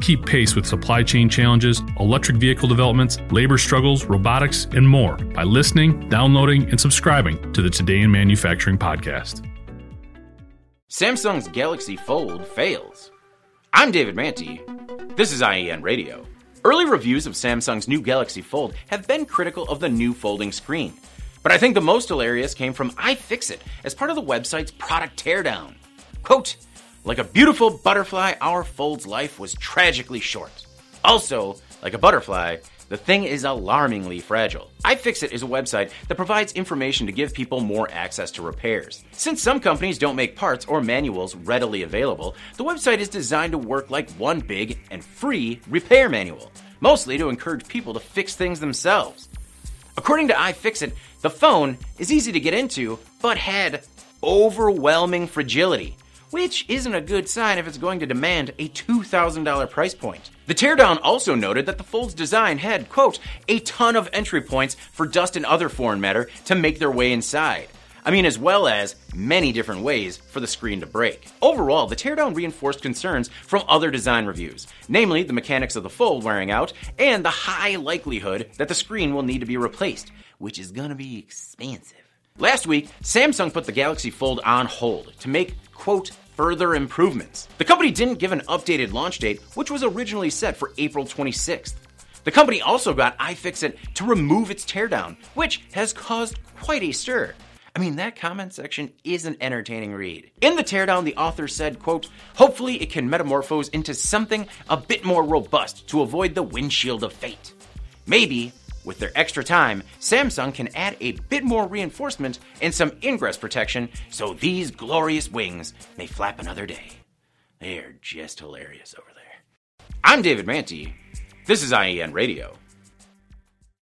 Keep pace with supply chain challenges, electric vehicle developments, labor struggles, robotics, and more by listening, downloading, and subscribing to the Today in Manufacturing podcast. Samsung's Galaxy Fold fails. I'm David Mantey. This is IEN Radio. Early reviews of Samsung's new Galaxy Fold have been critical of the new folding screen. But I think the most hilarious came from iFixit as part of the website's product teardown. Quote, like a beautiful butterfly, our Fold's life was tragically short. Also, like a butterfly, the thing is alarmingly fragile. iFixit is a website that provides information to give people more access to repairs. Since some companies don't make parts or manuals readily available, the website is designed to work like one big and free repair manual, mostly to encourage people to fix things themselves. According to iFixit, the phone is easy to get into, but had overwhelming fragility which isn't a good sign if it's going to demand a $2,000 price point. The teardown also noted that the Fold's design had, quote, a ton of entry points for dust and other foreign matter to make their way inside. I mean, as well as many different ways for the screen to break. Overall, the teardown reinforced concerns from other design reviews, namely the mechanics of the fold wearing out and the high likelihood that the screen will need to be replaced, which is gonna be expensive. Last week, Samsung put the Galaxy Fold on hold to make quote, further improvements. The company didn't give an updated launch date, which was originally set for April 26th. The company also got iFixit to remove its teardown, which has caused quite a stir. I mean, that comment section is an entertaining read. In the teardown, the author said, quote, hopefully it can metamorphose into something a bit more robust to avoid the windshield of fate. Maybe with their extra time, Samsung can add a bit more reinforcement and some ingress protection so these glorious wings may flap another day. They're just hilarious over there. I'm David Mantey. This is IEN Radio.